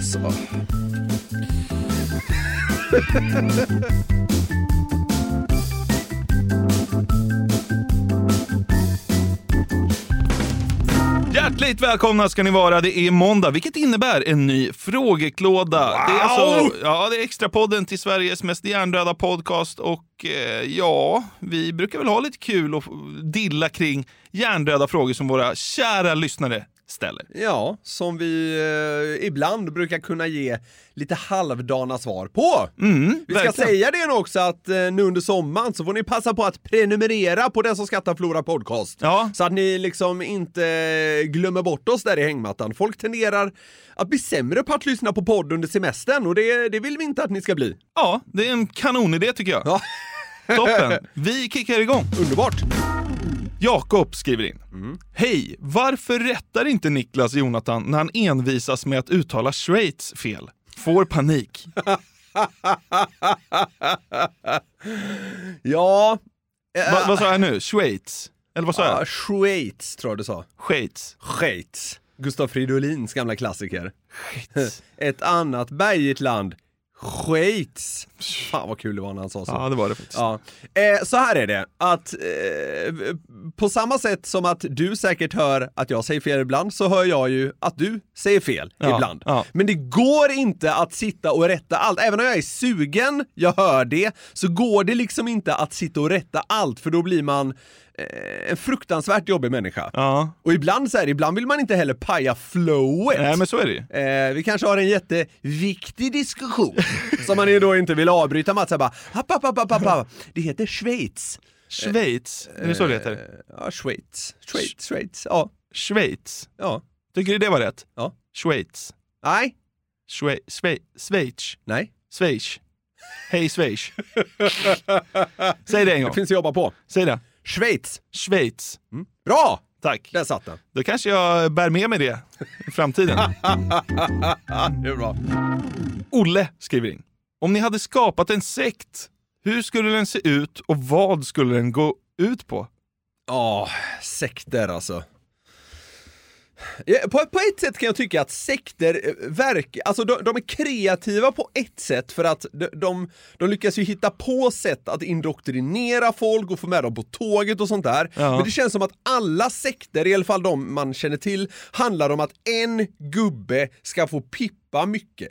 Alltså. Hjärtligt välkomna ska ni vara. Det är måndag, vilket innebär en ny frågeklåda. Det är alltså, ja, det är extrapodden till Sveriges mest hjärndöda podcast och eh, ja, vi brukar väl ha lite kul och dilla kring hjärndöda frågor som våra kära lyssnare ställer. Ja, som vi eh, ibland brukar kunna ge lite halvdana svar på. Mm, Vi ska verkligen. säga det också att eh, nu under sommaren så får ni passa på att prenumerera på Den som skrattar förlorar podcast. Ja. Så att ni liksom inte glömmer bort oss där i hängmattan. Folk tenderar att bli sämre på att lyssna på podd under semestern och det, det vill vi inte att ni ska bli. Ja, det är en kanonidé tycker jag. Ja. Toppen. Vi kickar igång. Underbart! Jakob skriver in. Hej! Varför rättar inte Niklas Jonathan när han envisas med att uttala Schweiz fel? Får panik. Ja... eh, Va, vad sa jag nu? Schweiz? Eller vad sa ja, jag? Schweiz tror jag du sa. Schweiz. Schweiz. Gustav Fridolins gamla klassiker. Schweiz. Ett annat bergigt land. Schweiz. Fan vad kul det var när han sa så. Ja, det var det faktiskt. Ja. Eh, så här är det, att eh, på samma sätt som att du säkert hör att jag säger fel ibland, så hör jag ju att du säger fel Ja, ibland. ja. Men det går inte att sitta och rätta allt. Även om jag är sugen, jag hör det, så går det liksom inte att sitta och rätta allt, för då blir man en fruktansvärt jobbig människa. Ja. Och ibland så här, ibland vill man inte heller paja flowet. Nej, men så är det. Eh, vi kanske har en jätteviktig diskussion som man ju då inte vill avbryta med att säga bara app, app, app, app, app. Det heter Schweiz. Schweiz. Är det så det heter? Eh, Ja, Schweiz. Schweiz, Schweiz. Ja, Schweiz. ja. Tycker du det var rätt? Ja. Schweiz. Nej, Schwe Schwe Schweiz. nej. Schweiz. Hej Schweiz. Säg det en Det gång. finns att jobba på. Säg det. Schweiz. Schweiz. Bra! Tack. Där satt den. Då kanske jag bär med mig det i framtiden. Det är bra. Olle skriver in. Om ni hade skapat en sekt, hur skulle den se ut och vad skulle den gå ut på? Ja, sekter alltså. På, på ett sätt kan jag tycka att sekter eh, verkar, alltså de, de är kreativa på ett sätt för att de, de, de lyckas ju hitta på sätt att indoktrinera folk och få med dem på tåget och sånt där. Ja. Men det känns som att alla sekter, i alla fall de man känner till, handlar om att en gubbe ska få pippa mycket.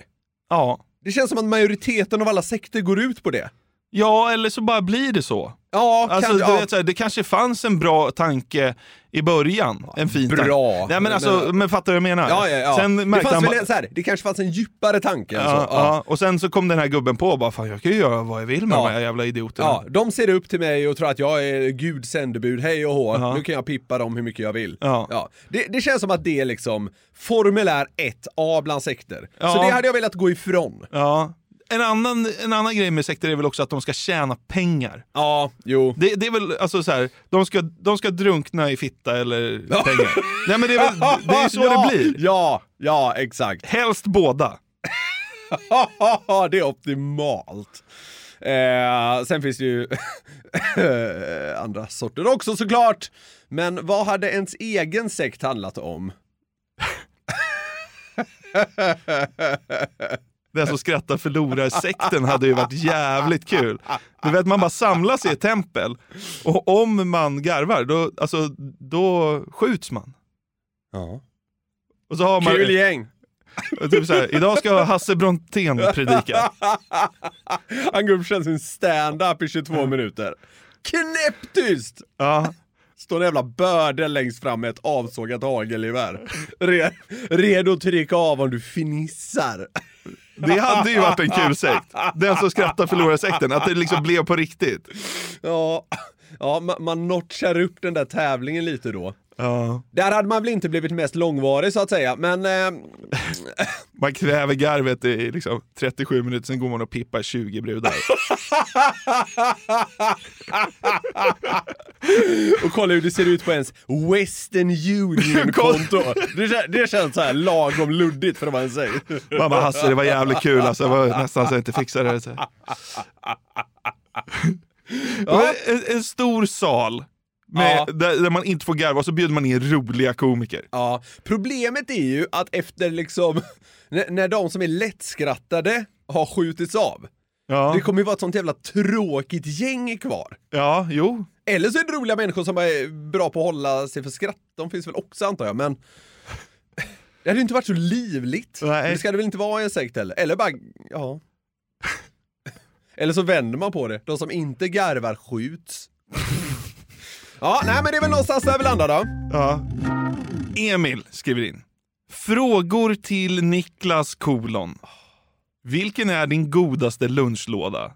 Ja. Det känns som att majoriteten av alla sekter går ut på det. Ja, eller så bara blir det så. Ja, Alltså, kan, du ja. vet, det kanske fanns en bra tanke i början. En fin tanke. bra. Nej, men, alltså, Men- men fattar du vad jag menar? Ja, ja, ja. Sen det, fanns han väl så här, det kanske fanns en djupare tanke än så. Ja, ja. Och sen så kom den här gubben på bara, fan jag kan ju göra vad jag vill med Ja. de här jävla idioterna. Ja, de ser upp till mig och tror att jag är Guds sändebud, hej och hå, Ja. nu kan jag pippa dem hur mycket jag vill. Ja. Det, det känns som att det är liksom formulär 1A bland sekter. Ja. Så det hade jag velat gå ifrån. Ja. En, annan, en annan grej med sekter är väl också att de ska tjäna pengar. Ja, jo. Det, det är väl alltså så här, de ska, de ska drunkna i fitta eller pengar. Nej men det är, väl, det är så ja, det blir. Ja, ja, exakt. Helst båda. det är optimalt. Eh, sen finns det ju andra sorter också såklart. Men vad hade ens egen sekt handlat om? Den som skrattar förlorar sekten hade ju varit jävligt kul. Du vet man bara samlas i ett tempel och om man garvar då, alltså, då skjuts man. Ja. Och så har man, Kul gäng. Typ så här, idag ska Hasse Brontén predika. Han går upp och kör sin stand-up i 22 minuter. Knäpptyst! Ja. Står en jävla bördel längst fram med ett avsågat hagelgevär. Re, redo att trycka av om du finissar. Det hade ju varit en kul sekt. Den som skrattar förlorar sekten. Att det liksom blev på riktigt. Ja, ja man, man notchar upp den där tävlingen lite då. Ja. Där hade man väl inte blivit mest långvarig så att säga, men eh, Man kväver garvet i liksom 37 minuter, sen går man och pippar 20 brudar. och kolla hur det ser ut på ens Western Union-konto. Det, kän- det känns så här lagom luddigt för att sekt. Man bara, Hasse det var jävligt kul alltså. Det var nästan så jag inte fixade det. Så. Ja. En, en stor sal. Med, Ja. där, där man inte får garva och så bjuder man in roliga komiker. Ja, problemet är ju att efter liksom, när, när de som är lättskrattade har skjutits av, Ja, det kommer ju vara ett sånt jävla tråkigt gäng kvar. ja jo. Eller så är det roliga människor som är bra på att hålla sig för skratt. De finns väl också antar jag, men det hade ju inte varit så livligt. Nej. Det ska det väl inte vara i en sekt heller. Eller bara, ja. Eller så vänder man på det. De som inte garvar skjuts. Ja, nej men det är väl någonstans där vi landar då. Ja. Emil skriver in. Frågor till Niklas kolon. Vilken är din godaste lunchlåda?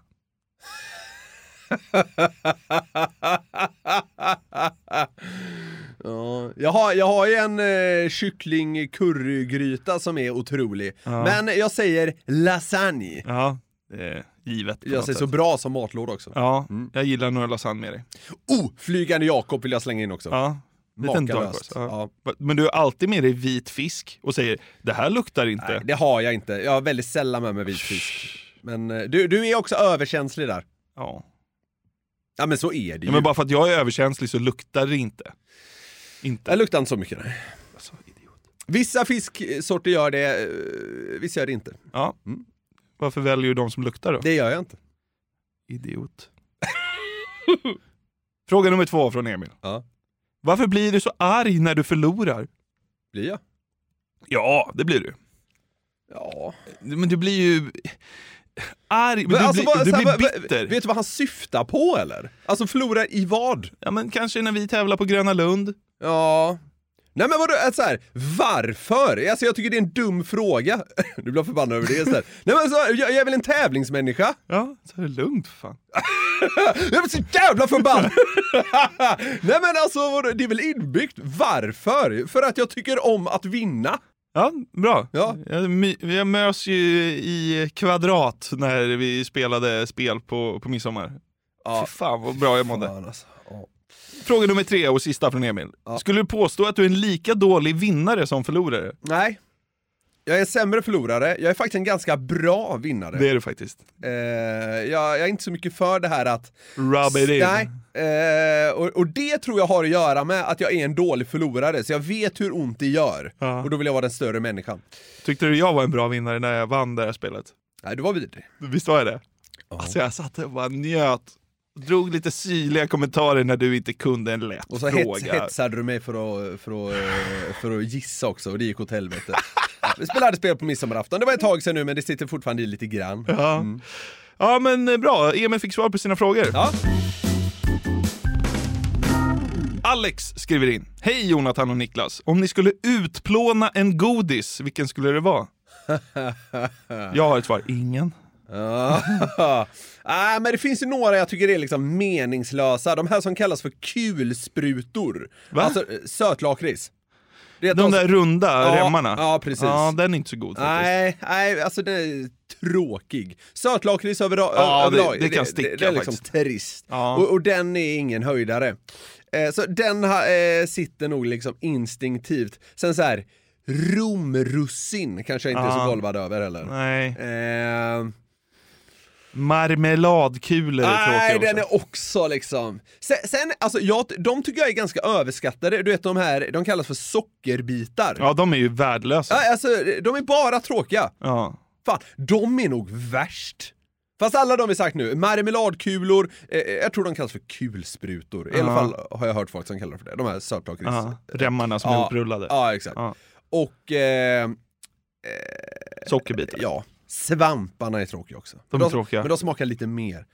Ja, jag, har, jag har ju en eh, kyckling currygryta som är otrolig. Men jag säger lasagne. Ja, det är givet. Jag säger så bra som matlåda också. Ja, jag gillar några lasagne med dig. Oh, flygande Jakob vill jag slänga in också. Ja, liten Makalöst. dagkurs. Ja. Men du har alltid med dig vit fisk och säger det här luktar inte. Nej, det har jag inte. Jag har väldigt sällan med mig vit fisk. Men eh, du, du är också överkänslig där. Ja. Ja men så är det ju. Ja, men bara för att jag är överkänslig så luktar det inte. Inte. Det luktar inte så mycket nej. Alltså, idiot. Vissa fisksorter gör det, eh, vissa gör det inte. Ja. Varför väljer du de som luktar då? Det gör jag inte. Idiot. Fråga nummer två från Emil. Ja. Varför blir du så arg när du förlorar? Blir jag? Ja, det blir du. Ja. Men du blir ju arg, men, Men du, alltså, blir, vad- du här, blir vad- bitter. Vet du vad han syftar på eller? Alltså förlorar i vad? Ja, men kanske när vi tävlar på Gröna Lund. Ja. Nej men vadå, alltså så här, varför? Alltså jag tycker det är en dum fråga. Du blir förbannad över det. Så här. Nej men så, jag, jag är väl en tävlingsmänniska? Ja, så är det lugnt fan. Jag blir så jävla förbannad! Nej men alltså vadå, det är väl inbyggt. Varför? För att jag tycker om att vinna. Ja, bra. Ja. Jag, jag mös ju i kvadrat när vi spelade spel på, på midsommar. Ja. Fy fan vad bra jag mådde. Fan, alltså. Ja. Fråga nummer tre och sista från Emil. Skulle du påstå att du är en lika dålig vinnare som förlorare? Nej. Jag är en sämre förlorare, jag är faktiskt en ganska bra vinnare. Det är du faktiskt. Eh, jag, jag är inte så mycket för det här att... Rub it in. Nej, eh, och, och det tror jag har att göra med att jag är en dålig förlorare, så jag vet hur ont det gör. Ja. Och då vill jag vara den större människan. Tyckte du jag var en bra vinnare när jag vann det här spelet? Nej, du var vidrig. Visst var jag det? Alltså jag satt och bara njöt. Drog lite syrliga kommentarer när du inte kunde en lätt Och så hets, fråga. hetsade du mig för att, för, att, eh, för att gissa också, och det gick åt helvete. Vi spelade spel på midsommarafton, det var ett tag sedan nu men det sitter fortfarande i lite grann. Ja. ja men eh, bra, Emil fick svar på sina frågor. Ja. Alex skriver in. Hej Jonathan och Niklas. Om ni skulle utplåna en godis, vilken skulle det vara? Jag har ett svar. Ingen. Ja. ah, men det finns ju några jag tycker är liksom meningslösa, de här som kallas för kulsprutor. Va? Alltså eh, sötlakrits. Det De där runda Ja, remmarna. ja, precis. Ja, den är inte så god faktiskt. Nej, nej, alltså den är tråkig. Sötlakrits över, Ja, det- överlag, det kan sticka det, det är liksom faktiskt. trist. Ja. Och, och den är ingen höjdare. Eh, så den ha, eh, sitter nog liksom instinktivt. Sen så här, romrussin kanske jag inte är så Ja. golvad över heller. Nej. Eh, Marmeladkulor är Nej, tråkiga den också. är också liksom... Sen, sen alltså jag, de tycker jag är ganska överskattade. Du vet de här, de kallas för sockerbitar. Ja, de är ju värdelösa. Ja, alltså, de är bara tråkiga. Ja. Fan, de är nog värst. Fast alla de vi sagt nu, marmeladkulor, eh, jag tror de kallas för kulsprutor. I alla Ja. fall har jag hört folk som kallar det för det. De här sötlakrits... Ja. Remmarna som är Ja, upprullade. Ja, exakt. Och... Eh, Sockerbitar. Ja, svamparna är tråkiga också. De är tråkiga. Men de smakar lite mer.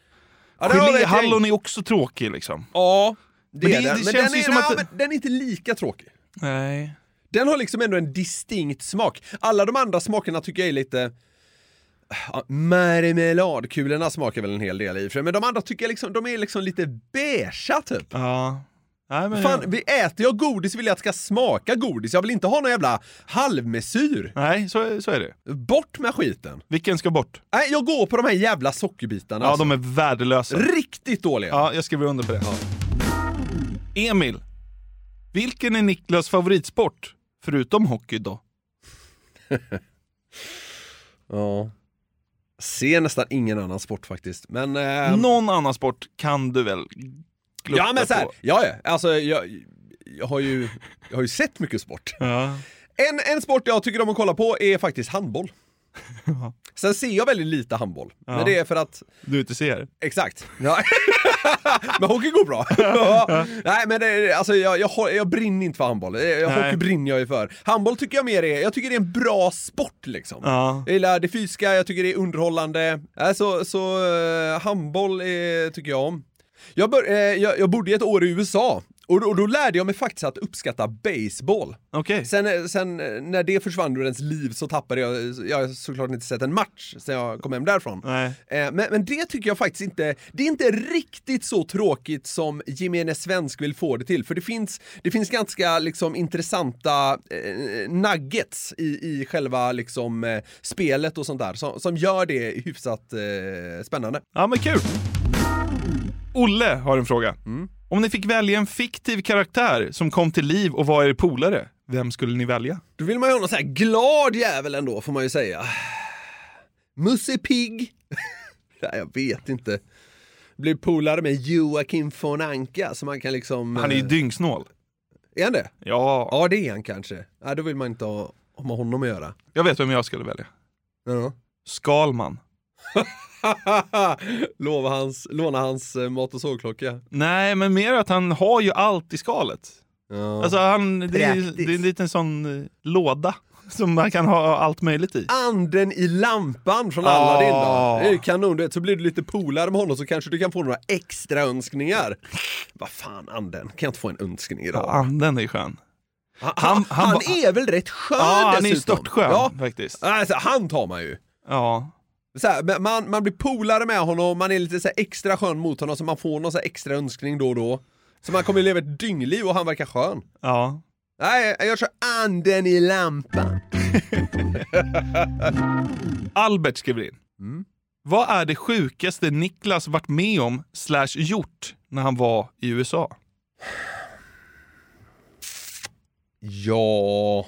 Ja. Geléhallon är också tråkig liksom. Ja, det Men är den. det Men känns den ju är, som ja, att- men den är inte lika tråkig. Nej. Den har liksom ändå en distinkt smak. Alla de andra smakerna tycker jag är lite... Ja, marmeladkulorna smakar väl en hel del i för men de andra tycker jag liksom, de är liksom lite beigea typ. Ja. Nej, men Fan, vi äter jag godis vill jag att det ska smaka godis, jag vill inte ha någon jävla halvmesyr. Nej, så, så är det. Bort med skiten. Vilken ska bort? Nej, jag går på de här jävla sockerbitarna. Ja, alltså. de är värdelösa. Riktigt dåliga. Ja, jag skriver under på det. Emil. Vilken är Niklas favoritsport? Förutom hockey då? Ja. Ser nästan ingen annan sport faktiskt, men... Eh, Någon annan sport kan du väl ja men så här, på? ja ja, alltså jag, jag, har ju, jag har ju sett mycket sport. Ja. En, en sport jag tycker om att kolla på är faktiskt handboll. Sen ser jag väldigt lite handboll, Ja. men det är för att, Du inte ser? exakt. Ja. men hockey går bra. Ja. Nej men det, alltså jag, jag, jag brinner inte för handboll, jag, Nej. hockey brinner jag ju för. Handboll tycker jag mer är, jag tycker det är en bra sport liksom. Ja. Jag gillar det fysiska, jag tycker det är underhållande. Alltså, så eh, handboll är, tycker jag om. Jag, bör, eh, jag, jag bodde ett år i USA och, då- och då lärde jag mig faktiskt att uppskatta baseball. Okej. Sen, eh, sen eh, när det försvann ur ens liv så tappade jag, jag har såklart inte sett en match sen jag kom hem därifrån. Eh, Men, men det tycker jag faktiskt inte, det är inte riktigt så tråkigt som gemene svensk vill få det till. För det finns, det finns ganska liksom intressanta eh, nuggets i, i själva liksom eh, spelet och sånt där som, som gör det hyfsat eh, spännande. Ja, men kul. Olle har en fråga. Mm. Om ni fick välja en fiktiv karaktär som kom till liv och var er polare, vem skulle ni välja? Då vill man ju ha någon sån här glad jävel ändå får man ju säga. Musse Pigg. Nej, jag vet inte. Blir polare med Joakim von Anka så man kan liksom... Han är ju eh, dyngsnål. Är han det? Ja, Ja, det är han kanske. Nej, då vill man inte ha, ha med honom att göra. jag vet vem jag skulle välja. Ja. Skalman. Lova hans, låna hans eh, mat och sovklocka. Nej, men mer att han har ju allt i skalet. Ja. Alltså han, det, är, det är en liten sån eh, låda som man kan ha allt möjligt i. Anden i lampan från Ah. Aladdin då. Det är ju kanon, du vet, så blir du lite polare med honom så kanske du kan få några extra önskningar. Vad fan anden, kan jag inte få en önskning idag? Ja, anden är skön. han, han- han, han är väl rätt skön Ja, han är dessutom? störtskön Ja, faktiskt. alltså, han tar man ju. Ja. Här, man, man blir polare med honom, man är lite så extra skön mot honom så man får någon så extra önskning då och då. Så man kommer leva ett dyngliv och han verkar skön. ja. Nej, jag kör anden i lampan. Albert skriver in. Mm. Vad är det sjukaste Niklas varit med om slash gjort när han var i USA? Ja...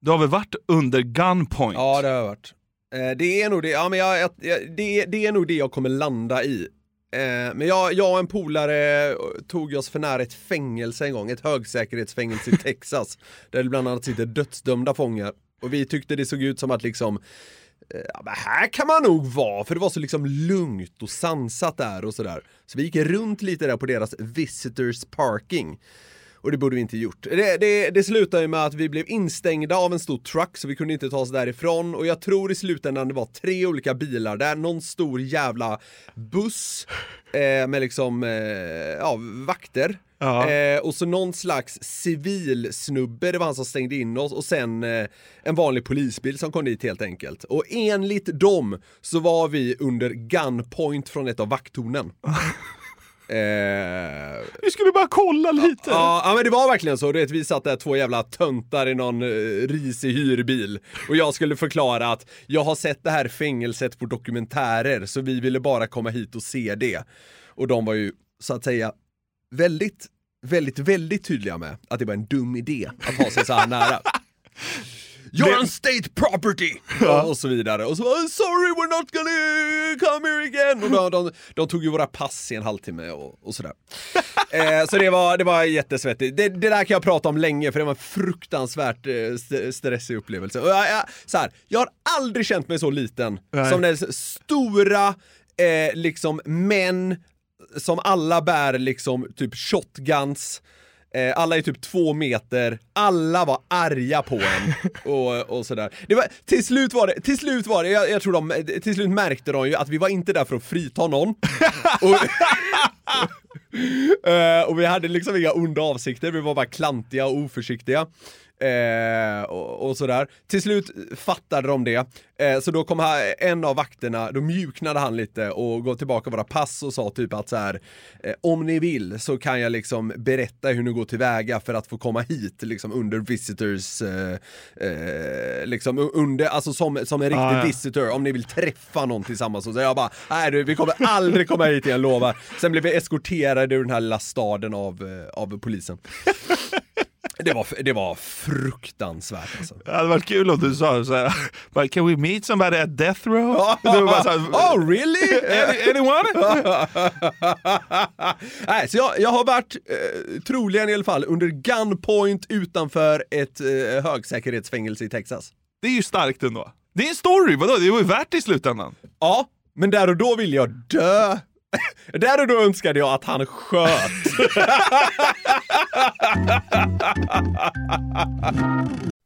Du har väl varit under gunpoint? Ja, det har jag varit. Eh, det är nog det, ja men jag, det, det är nog det jag kommer landa i. Eh, men jag, jag och en polare tog oss för nära ett fängelse en gång, ett högsäkerhetsfängelse i Texas. där det bland annat sitter dödsdömda fångar. Och vi tyckte det såg ut som att liksom eh, Ja, men här kan man nog vara, för det var så liksom lugnt och sansat där och sådär. Så vi gick runt lite där på deras visitors parking. Och det borde vi inte gjort. Det, det, det slutade ju med att vi blev instängda av en stor truck så vi kunde inte ta oss därifrån och jag tror i slutändan det var tre olika bilar där, någon stor jävla buss eh, med liksom, eh, ja, vakter. Ja. Eh, och så någon slags civil snubbe, det var han som stängde in oss och sen eh, en vanlig polisbil som kom dit helt enkelt. Och enligt dem så var vi under gunpoint från ett av vakttornen. eh, Vi skulle bara kolla lite. Ja, ja men det var verkligen så. Du vet, vi satt där två jävla töntar i någon uh, risig hyrbil och jag skulle förklara att jag har sett det här fängelset på dokumentärer så vi ville bara komma hit och se det. Och de var ju så att säga väldigt, väldigt, väldigt tydliga med att det var en dum idé att ha sig så här nära. You're on state property! Och så vidare. Och så var sorry we're not gonna come here again! Och de, de, de tog ju våra pass i en halvtimme och, och sådär. eh, så det var, det var jättesvettigt. Det, det där kan jag prata om länge för det var en fruktansvärt eh, st- stressig upplevelse. Och jag, jag, så här, jag har aldrig känt mig så liten Nej. som när stora eh, liksom män som alla bär liksom typ shotguns alla är typ två meter, alla var arga på en och, och sådär. Det var, till slut var det, till slut var det, jag, jag tror de, till slut märkte de ju att vi var inte där för att frita någon. och, Eh, och vi hade liksom inga onda avsikter, vi var bara klantiga och oförsiktiga. Eh, och, och sådär. Till slut fattade de det, eh, så då kom här, en av vakterna, då mjuknade han lite och gav tillbaka våra pass och sa typ att så här, eh, om ni vill så kan jag liksom berätta hur ni går tillväga för att få komma hit liksom under visitors, eh, eh, liksom under, alltså som, som en riktig Ah, ja. visitor, om ni vill träffa någon tillsammans. Så jag bara, nej du, vi kommer aldrig komma hit igen, lovar. Sen blev vi eskorterade ur den här lilla staden av, eh, av polisen. Det var, det var fruktansvärt alltså. Det hade varit kul om du sa så här, "But can we meet somebody at death row? Här, oh really? "Any- Anyone? Nej, så jag, jag har varit, eh, troligen i alla fall, under gunpoint utanför ett eh, högsäkerhetsfängelse i Texas. Det är ju starkt ändå. Det är en story, vadå? Det var ju värt det i slutändan. Ja, men där och då ville jag dö. Där och då önskade jag att han sköt.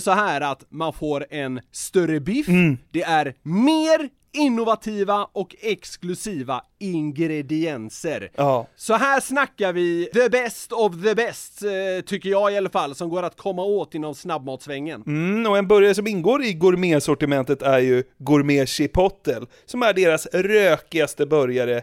så här att man får en större biff, det är mer innovativa och exklusiva ingredienser. Ja. Så här snackar vi the best of the best, eh, tycker jag i alla fall, som går att komma åt inom snabbmatsvängen. Mm, och en burgare som ingår i gourmetsortimentet är ju Gourmet Chipotle, som är deras rökigaste burgare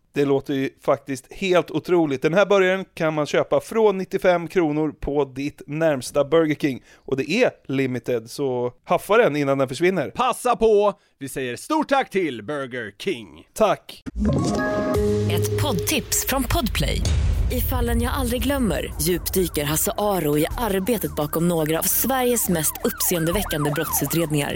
Det låter ju faktiskt helt otroligt. Den här burgaren kan man köpa från 95 kronor på ditt närmsta Burger King. Och det är limited, så haffa den innan den försvinner. Passa på! Vi säger stort tack till Burger King. Tack! Ett poddtips från Podplay. I fallen jag aldrig glömmer djupdyker Hasse Aro i arbetet bakom några av Sveriges mest uppseendeväckande brottsutredningar.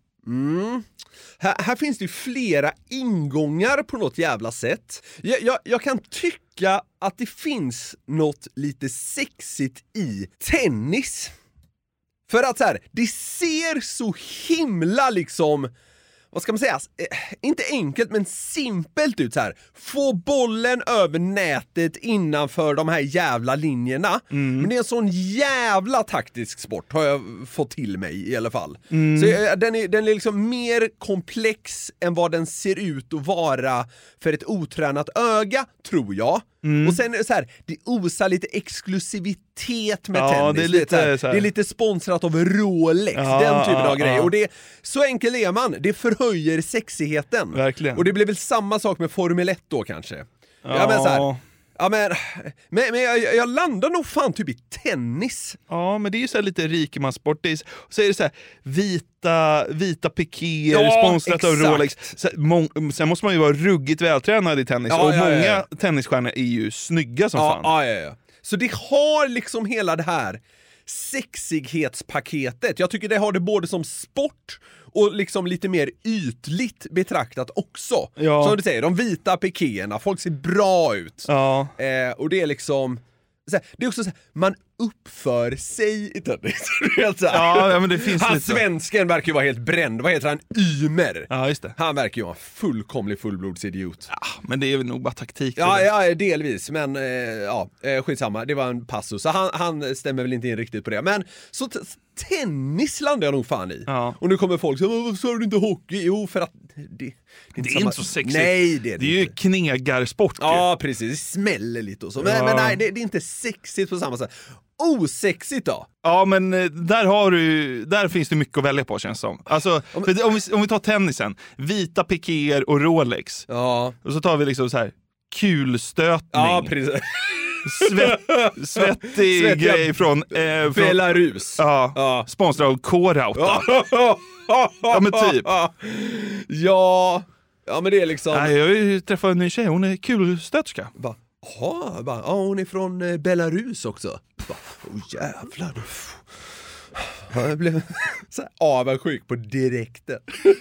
Mm. Här, här finns det ju flera ingångar på något jävla sätt. Jag, jag, jag kan tycka att det finns något lite sexigt i tennis. För att så här, det ser så himla liksom, vad ska man säga, eh, inte enkelt men simpelt ut så här. Få bollen över nätet innanför de här jävla linjerna. Men det är en sån jävla taktisk sport har jag fått till mig i alla fall. Så eh, den är, den är liksom mer komplex än vad den ser ut att vara för ett otränat öga, tror jag. Och sen är det så här, det osar lite exklusivitet med Ja, tennis. det är lite här, så här- det är lite sponsrat av Rolex, Ja, den typen av ja, grejer. Och det, så enkel är man, det förhöjer sexigheten. Verkligen. Och det blir väl samma sak med Formel 1 då kanske. Ja, men så här, ja men, men, men jag, jag landar nog fan typ i tennis. Ja, men det är ju så lite rikemanssport. Det är, så är det så här, vita, vita pikéer, Ja, sponsrat av exakt. Rolex. Så, mång, sen måste man ju vara ruggigt vältränad i tennis. Ja, och ja, många tennisstjärnor är ju snygga som fan. ja, ja, ja. Så det har liksom hela det här sexighetspaketet. Jag tycker det har det både som sport och liksom lite mer ytligt betraktat också. Ja. Som du säger, de vita pikéerna, folk ser bra ut. Ja. Eh, och det är liksom, det är också så här, man uppför sig i tennis. Ja, men det finns han lite svensken verkar ju vara helt bränd. Vad heter han? Ymer. Ja, just det. Han verkar ju vara en fullkomlig fullblodsidiot. Ja, men det är väl nog bara taktik. Ja, ja, delvis, men eh, ja, eh, skitsamma. Det var en passus. Så han, han stämmer väl inte in riktigt på det. Men så tennis landar jag nog fan i. Ja. Och nu kommer folk säga, varför sa du inte hockey? Jo, för att det, det, är Det är inte så sexigt. Nej, det är det, Det är ju inte. knegarsport. Ja, precis. Det smäller lite och så. Men, Ja. men nej, det, det är inte sexigt på samma sätt. Osexigt då? Ja, men eh, där, har du, där finns det mycket att välja på känns det som. Alltså, om, vi, om vi tar tennisen, vita pikéer och Rolex. Ja, Och så tar vi liksom så här kulstötning, ja precis. svett, svettig Svettiga grej från... Eh, från Belarus. ja, Ja. sponsrad av K-Rauta. Ja, men typ. Ja, ja men det är liksom... Nej, jag träffat en ny tjej, hon är kulstöterska. Bara, Jaha, bara, ja, hon är från eh, Belarus också. Bara, oh, jävlar. Jag blev så avundsjuk på direkten.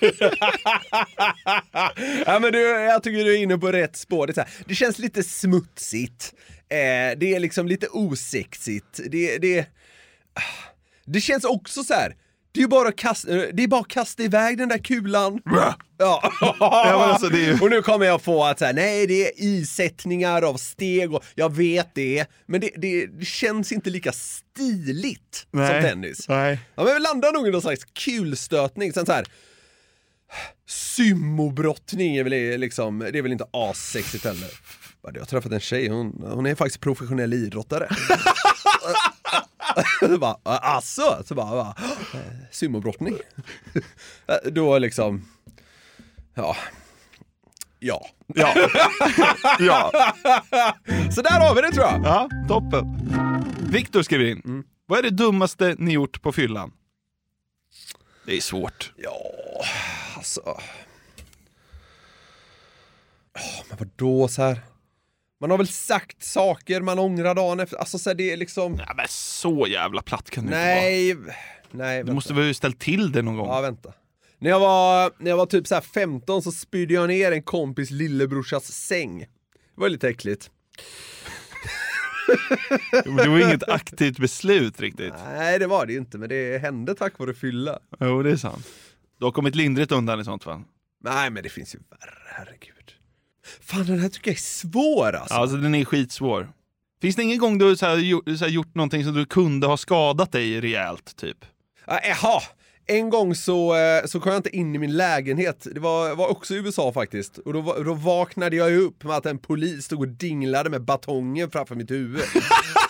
ja, men du, jag tycker du är inne på rätt spår. Det, så här, det känns lite smutsigt. Eh, det är liksom lite osexigt. Det, det, det känns också så här. Det är ju bara att kasta, det är bara att kasta iväg den där kulan. Ja. Ja, alltså, ju- Och nu kommer jag få att säga nej det är isättningar av steg och jag vet det, men det, det, det känns inte lika stiligt som tennis. Nej. Ja, men vi landar nog i någon slags kulstötning, sen så här. Symobrottning är väl liksom, det är väl inte assexigt heller. Jag har träffat en tjej, hon, hon är faktiskt professionell idrottare. Så bara, asså? Så bara, bara eh, symobrottning. Då liksom, ja. Ja. Ja. ja. Så där har vi det tror jag. Ja, toppen. Viktor skriver in. Vad är det dummaste ni gjort på fyllan? Det är svårt. Ja, alltså. Oh, men vadå så här? Man har väl sagt saker man ångrar dagen efter. Alltså så här, det är liksom... Ja, men så jävla platt kan det inte vara. Nej, nej. Du vänta. måste väl ha ställt till det någon gång? Ja, vänta. När jag var, när jag var typ så här 15 så spydde jag ner en kompis lillebrorsas säng. Det var lite äckligt. Det var inget aktivt beslut riktigt. Nej, det var det ju inte, men det hände tack vare fylla. Jo, det är sant. Du har kommit lindrigt undan i sånt fall. Nej, men det finns ju värre, herregud. Fan, den här tycker jag är svår alltså. Alltså den är skitsvår. Finns det ingen gång du har så här, gjort, så här, gjort någonting som du kunde ha skadat dig rejält, typ? Ja, Jaha, en gång så, eh, så kom jag inte in i min lägenhet. Det var, var också i USA faktiskt. Och då, då vaknade jag upp med att en polis stod och dinglade med batongen framför mitt huvud.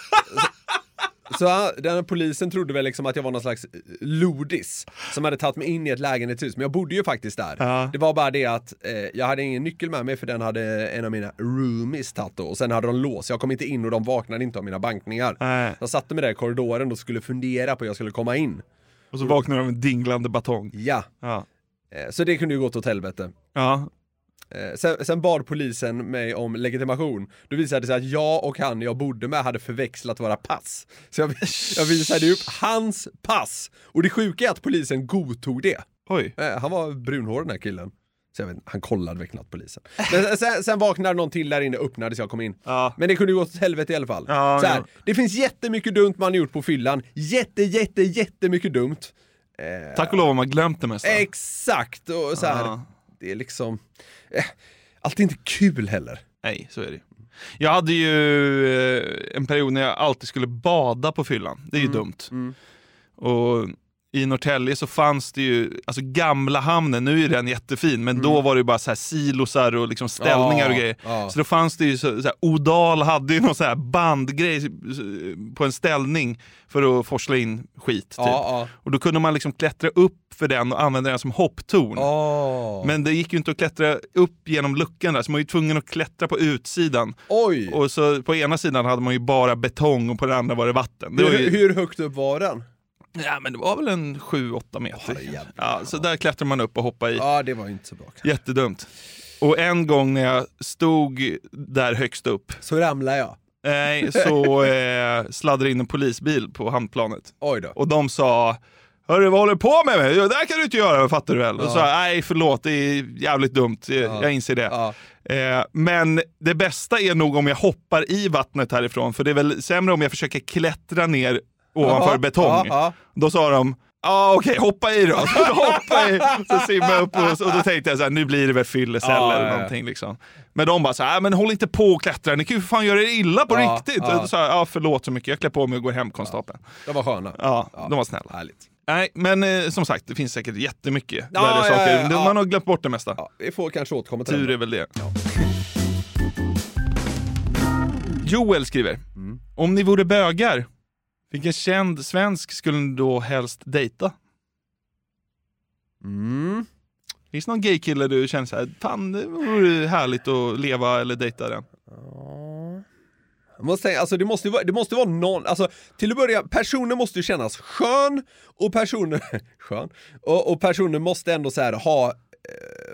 Så, den här polisen trodde väl liksom att jag var någon slags eh, lodis som hade tagit mig in i ett lägenhetshus, men jag bodde ju faktiskt där. Ja. Det var bara det att eh, jag hade ingen nyckel med mig för den hade en av mina roomies tagit då, och sen hade de lås. Jag kom inte in och de vaknade inte av mina bankningar. Nej. Jag satte mig där i korridoren och skulle fundera på hur jag skulle komma in. Och så vaknar du av en dinglande batong. Ja, Ja. Eh, Så det kunde ju gått åt helvete. Ja. Eh, Sen, sen bad polisen mig om legitimation. Då visade det sig att jag och han jag bodde med hade förväxlat våra pass. Så jag, jag visade upp hans pass. Och det sjuka är att polisen godtog det. Oj. Eh, Han var brunhårig den här killen. Så jag vet, han kollade väl knappt polisen. Men sen, sen vaknade någon till där inne, öppnade så jag kom in. Ja. Men det kunde ju gått åt helvete i alla fall. Ja, så här, ja. Det finns jättemycket dumt man har gjort på fyllan. Jätte, jätte, jättemycket dumt. Eh, Tack och lov har man glömt det mesta. Exakt! Och så här. Det är liksom... Eh, allt är inte kul heller. Nej, så är det Jag hade ju eh, en period när jag alltid skulle bada på fyllan. Det är ju dumt. Och i Norrtälje så fanns det ju, alltså gamla hamnen, nu är den jättefin, men då var det ju bara så här silosar och liksom ställningar och Ja, grejer. ja. Så då fanns det ju, så, så här, Odal hade ju någon så här bandgrej på en ställning för att forsla in skit. Typ. Ja, Och då kunde man liksom klättra upp för den och använda den som hopptorn. ja. Men det gick ju inte att klättra upp genom luckan där, så man var ju tvungen att klättra på utsidan. Oj! Och så på ena sidan hade man ju bara betong och på den andra var det vatten. Det var hur, ju, hur högt upp var den? Ja, men det var väl en 7-8 meter. Herrejävlar. ja, så där klättrar man upp och hoppar i. Ja, det var inte så bra. Jättedumt. Och en gång när jag stod där högst upp, Så ramlade jag. nej, så eh, sladdade in en polisbil på hamnplanet. Oj då. Och de sa, Hörru, vad håller du på med? mig? Det där kan du inte göra, fattar du väl? Och så, nej förlåt, det är jävligt dumt. Jag, jag inser det. Ja. Eh, men det bästa är nog om jag hoppar i vattnet härifrån, för det är väl sämre om jag försöker klättra ner ovanför betong. Då sa de, Ja okej, hoppa i då. Så hoppa i, så simmade jag upp och, och då tänkte jag så här, nu blir det väl fyllecell Ja, eller ja, ja. någonting. Liksom. Men de bara så här, "Ah, men håll inte på och klättra, ni kan ju för fan göra er illa på Ja, riktigt. ja. Sa jag, ja förlåt så mycket, jag klär på mig och går hem konstapeln. De var sköna. Ja, de var snälla. Härligt. Nej, men eh, som sagt, det finns säkert jättemycket Ja, värre saker. Man har glömt bort det mesta. Vi får kanske återkomma till Tur det. är väl det. Joel skriver, Mm. om ni vore bögar, vilken känd svensk skulle ni då helst dejta? Mm. Finns det någon gaykille du känner så här, fan det vore härligt att leva eller dejta den? Jag måste säga, alltså det måste ju vara, det måste vara någon, alltså till att börja, personen måste ju kännas skön och personen, skön, och, och personen måste ändå så här ha eh,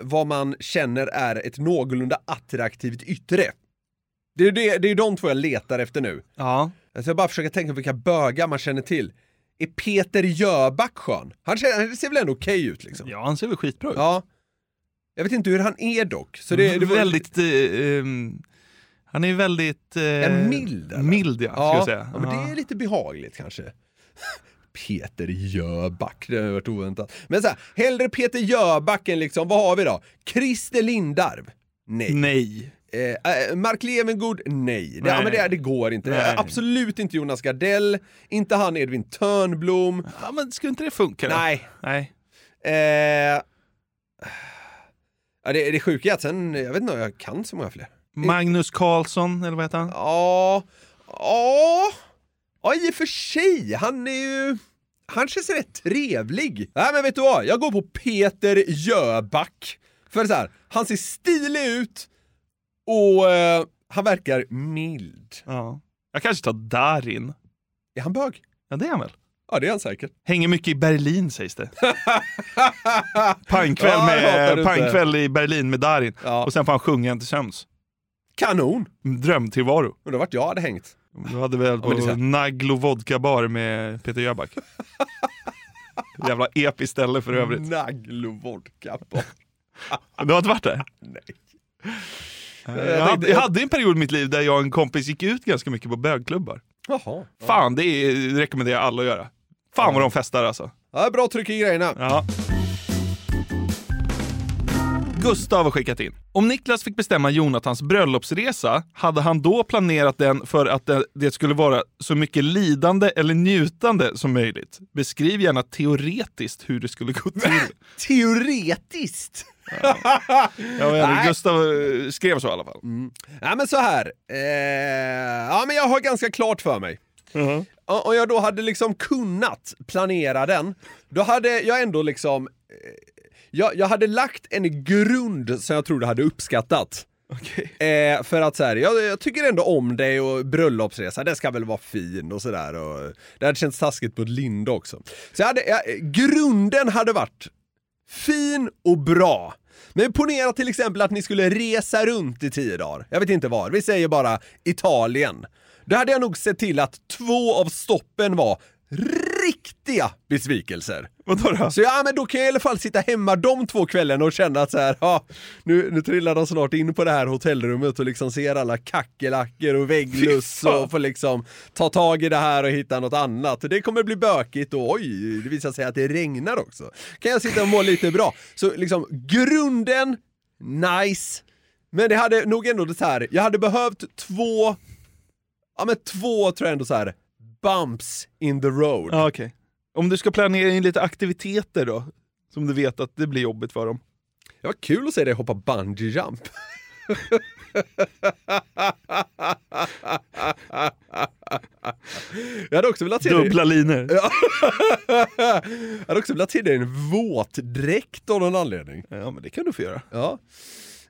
vad man känner är ett någorlunda attraktivt yttre. Det är det, det är de två jag letar efter nu. Ja. Alltså jag bara försöker tänka på vilka bögar man känner till. Är Peter Jöback skön? Han, känner, han ser väl ändå okej ut liksom? Ja, han ser väl skitbra ut. Ja. Jag vet inte hur han är dock. Så det, det var, väldigt... Eh, ehm, han är väldigt... Eh, En mild, eller? Mild ja, ska ja, jag säga. ja, men det är lite behagligt kanske. Peter Jöback, det har varit oväntat. Men så här, hellre Peter Jöback än liksom, vad har vi då? Christer Lindarw? Nej. Nej. Eh, eh, Mark Levengood? Nej. Det, ja, Nej. men det, det går inte. Nej. Absolut inte Jonas Gardell, inte han Edvin Törnblom. Ja, men skulle inte det funka då? Nej. Nej. Eh, ja, det, det sjuka är att sen, jag vet inte om jag kan så många fler. Magnus Carlsson, eller vad heter han? Ja, ja, ja i och för sig. Han är ju... Han känns rätt trevlig. Nej men vet du vad? Jag går på Peter Jöback. För så här, han ser stilig ut och eh, han verkar mild. Ja. Jag kanske tar Darin. Är han bög? Ja, det är han väl? Ja, det är han säkert. Hänger mycket i Berlin sägs det. Pangkväll, Ja, med, det pangkväll i Berlin med Darin. Ja. Och sen får han sjunga en till sömns. Kanon! Drömtillvaro. Undrar vart jag hade hängt. Du hade väl på här- Naglo Vodka Bar med Peter Jöback. Jävla episkt ställe för övrigt. Naglo vodka på. Du har inte varit där? Nej. Jag hade, jag hade en period i mitt liv där jag och en kompis gick ut ganska mycket på bögklubbar. Jaha. Fan, det, är, det rekommenderar jag alla att göra. Fan vad de festar alltså. Ja, bra tryck i grejerna. Ja. Gustav har skickat in. Om Niklas fick bestämma Jonathans bröllopsresa, hade han då planerat den för att det, det skulle vara så mycket lidande eller njutande som möjligt? Beskriv gärna teoretiskt hur det skulle gå till. Teoretiskt! Jag vet, inte. Gustav eh, skrev så i alla fall. Ja men så här. Eh, ja men jag har ganska klart för mig. Och Om jag då hade liksom kunnat planera den, då hade jag ändå liksom... Eh, jag, jag hade lagt en grund som jag tror du hade uppskattat. Eh, för att så här, jag, jag tycker ändå om dig och bröllopsresa, det ska väl vara fin och sådär. Det hade känts taskigt på ett linde också. Så jag hade, jag, grunden hade varit fin och bra. Men ponera till exempel att ni skulle resa runt i tio dagar. Jag vet inte var, vi säger bara Italien. Då hade jag nog sett till att två av stoppen var riktiga besvikelser. Vadå då? Så ja, men då kan jag i alla fall sitta hemma de två kvällarna och känna att så här, ja, nu, nu trillar de snart in på det här hotellrummet och liksom ser alla kackerlackor och väggluss fan. och får liksom ta tag i det här och hitta något annat. Det kommer bli bökigt och oj, det visar sig att det regnar också. Kan jag sitta och må lite bra. Så liksom grunden, nice. Men det hade nog ändå det här, jag hade behövt två, ja men två tror jag ändå så här bumps in the road. Ja, okej. Om du ska planera in lite aktiviteter då? Som du vet att det blir jobbigt för dem. Det var kul att se dig hoppa bungee jump. Jag hade också velat se dig... Dubbla linor. Ja. Jag hade också velat se dig i en våtdräkt av någon anledning. Ja, men det kan du få göra. Ja.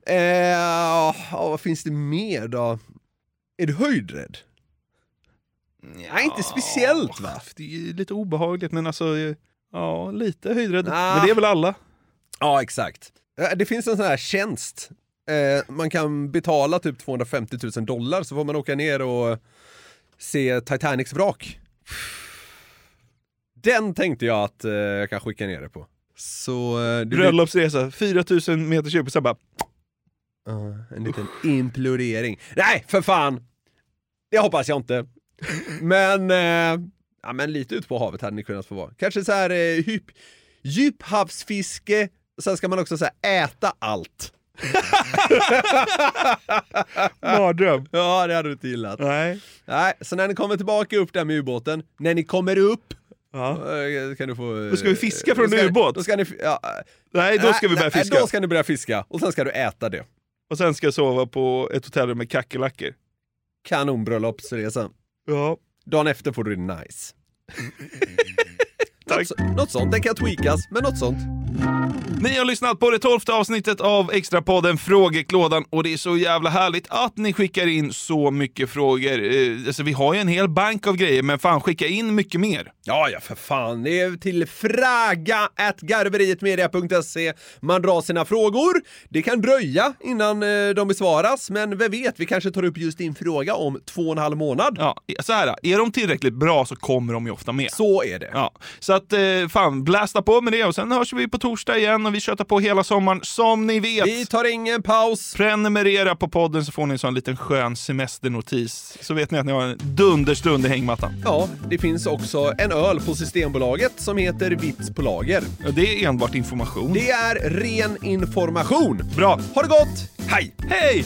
Eh, ja, vad finns det mer då? Är du höjdrädd? Nej, inte speciellt va? Det är lite obehagligt, men alltså... Ja, lite höjdrädd. Ah. Men det är väl alla? Ja, exakt. Det finns en sån här tjänst. Eh, man kan betala typ 250 000 dollar så får man åka ner och se Titanics vrak. Den tänkte jag att eh, jag kan skicka ner det på. Så... Eh, det blir- Bröllopsresa, 4000 meters djup, och sen bara... Ja, en liten implodering. Nej, för fan! Det hoppas jag inte. Men, eh, ja, men lite ut på havet hade ni kunnat få vara. Kanske så här eh, djup, djuphavsfiske, sen ska man också så här, äta allt. Mardröm. Ja, det hade du inte gillat. Nej. Nej, så när ni kommer tillbaka upp där med ubåten, när ni kommer upp Ja. eh, kan du få... eh, Då ska vi fiska från ska- ubåt? Då ska ni, ja, Nej, då ska vi börja nej, fiska. Då ska ni börja fiska, och sen ska du äta det. Och sen ska jag sova på ett hotellrum med kackerlackor. Kanonbröllopsresa. Ja. Dagen efter får du det nice. Tack. något, så- något sånt, den kan tweakas, men något sånt. Ni har lyssnat på det tolfte avsnittet av Extrapodden Frågeklådan och det är så jävla härligt att ni skickar in så mycket frågor. Eh, Alltså, vi har ju en hel bank av grejer, men fan skicka in mycket mer. Ja, ja för fan. Det är till fraga at garverietmedia.se man drar sina frågor. Det kan dröja innan eh, de besvaras, men vem vet, vi kanske tar upp just din fråga om två och en halv månad. Ja, så här, är de tillräckligt bra så kommer de ju ofta med. Så är det. Ja, så att eh, fan, blästa på med det och sen hörs vi på torsdag igen och vi köttar på hela sommaren som ni vet. Vi tar ingen paus. Prenumerera på podden så får ni en sån liten skön semesternotis. Så vet ni att ni har en dunderstund i hängmattan. Ja, det finns också en öl på Systembolaget som heter Vits på lager. Ja, det är enbart information. Det är ren information. Bra. Ha det gott! Hej! Hej!